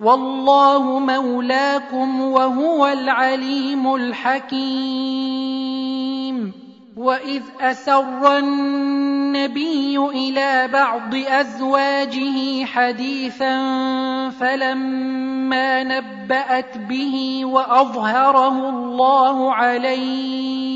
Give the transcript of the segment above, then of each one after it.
والله مولاكم وهو العليم الحكيم. وإذ أسر النبي إلى بعض أزواجه حديثا فلما نبأت به وأظهره الله عليه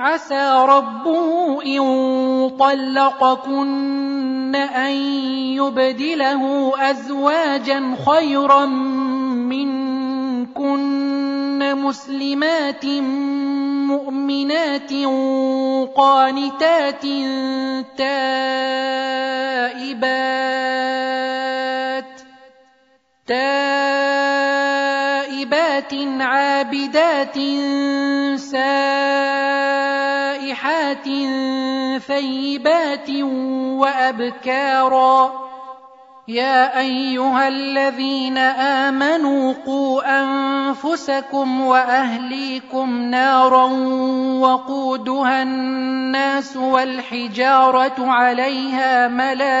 عسى ربه إن طلقكن أن يبدله أزواجا خيرا منكن مسلمات مؤمنات قانتات تائبات عابدات سائحات ثيبات وأبكارا. يا أيها الذين آمنوا قوا أنفسكم وأهليكم نارا وقودها الناس والحجارة عليها ملائكة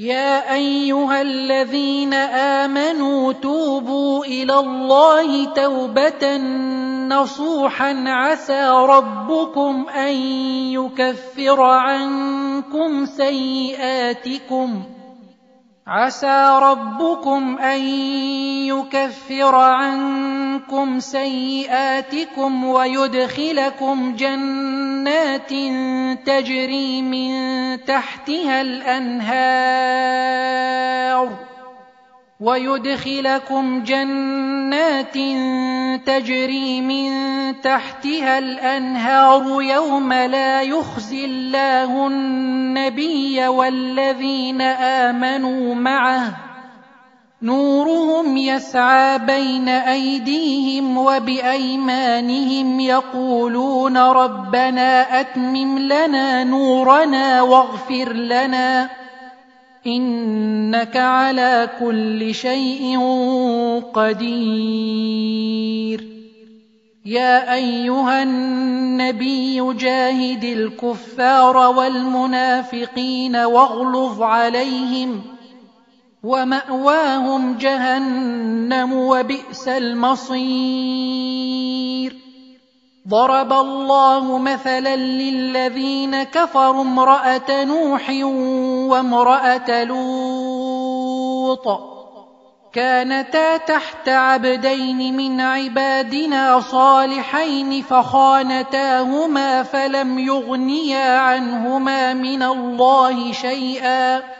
يا أيها الذين آمنوا توبوا إلى الله توبة نصوحا عسى ربكم أن يكفر عنكم سيئاتكم عسى ربكم أن يكفر عنكم سيئاتكم ويدخلكم جنات تجري من تحتها الأنهار ويدخلكم جنات تجري من تحتها الأنهار يوم لا يخزي الله النبي والذين آمنوا معه نورهم يسعى بين أيديهم وبأيمانهم يقولون ربنا أتمم لنا نورنا واغفر لنا إنك على كل شيء قدير. يا أيها النبي جاهد الكفار والمنافقين واغلظ عليهم ومأواهم جهنم وبئس المصير. ضرب الله مثلا للذين كفروا امرأة نوح وامرأة لوط. كانتا تحت عبدين من عبادنا صالحين فخانتاهما فلم يغنيا عنهما من الله شيئا.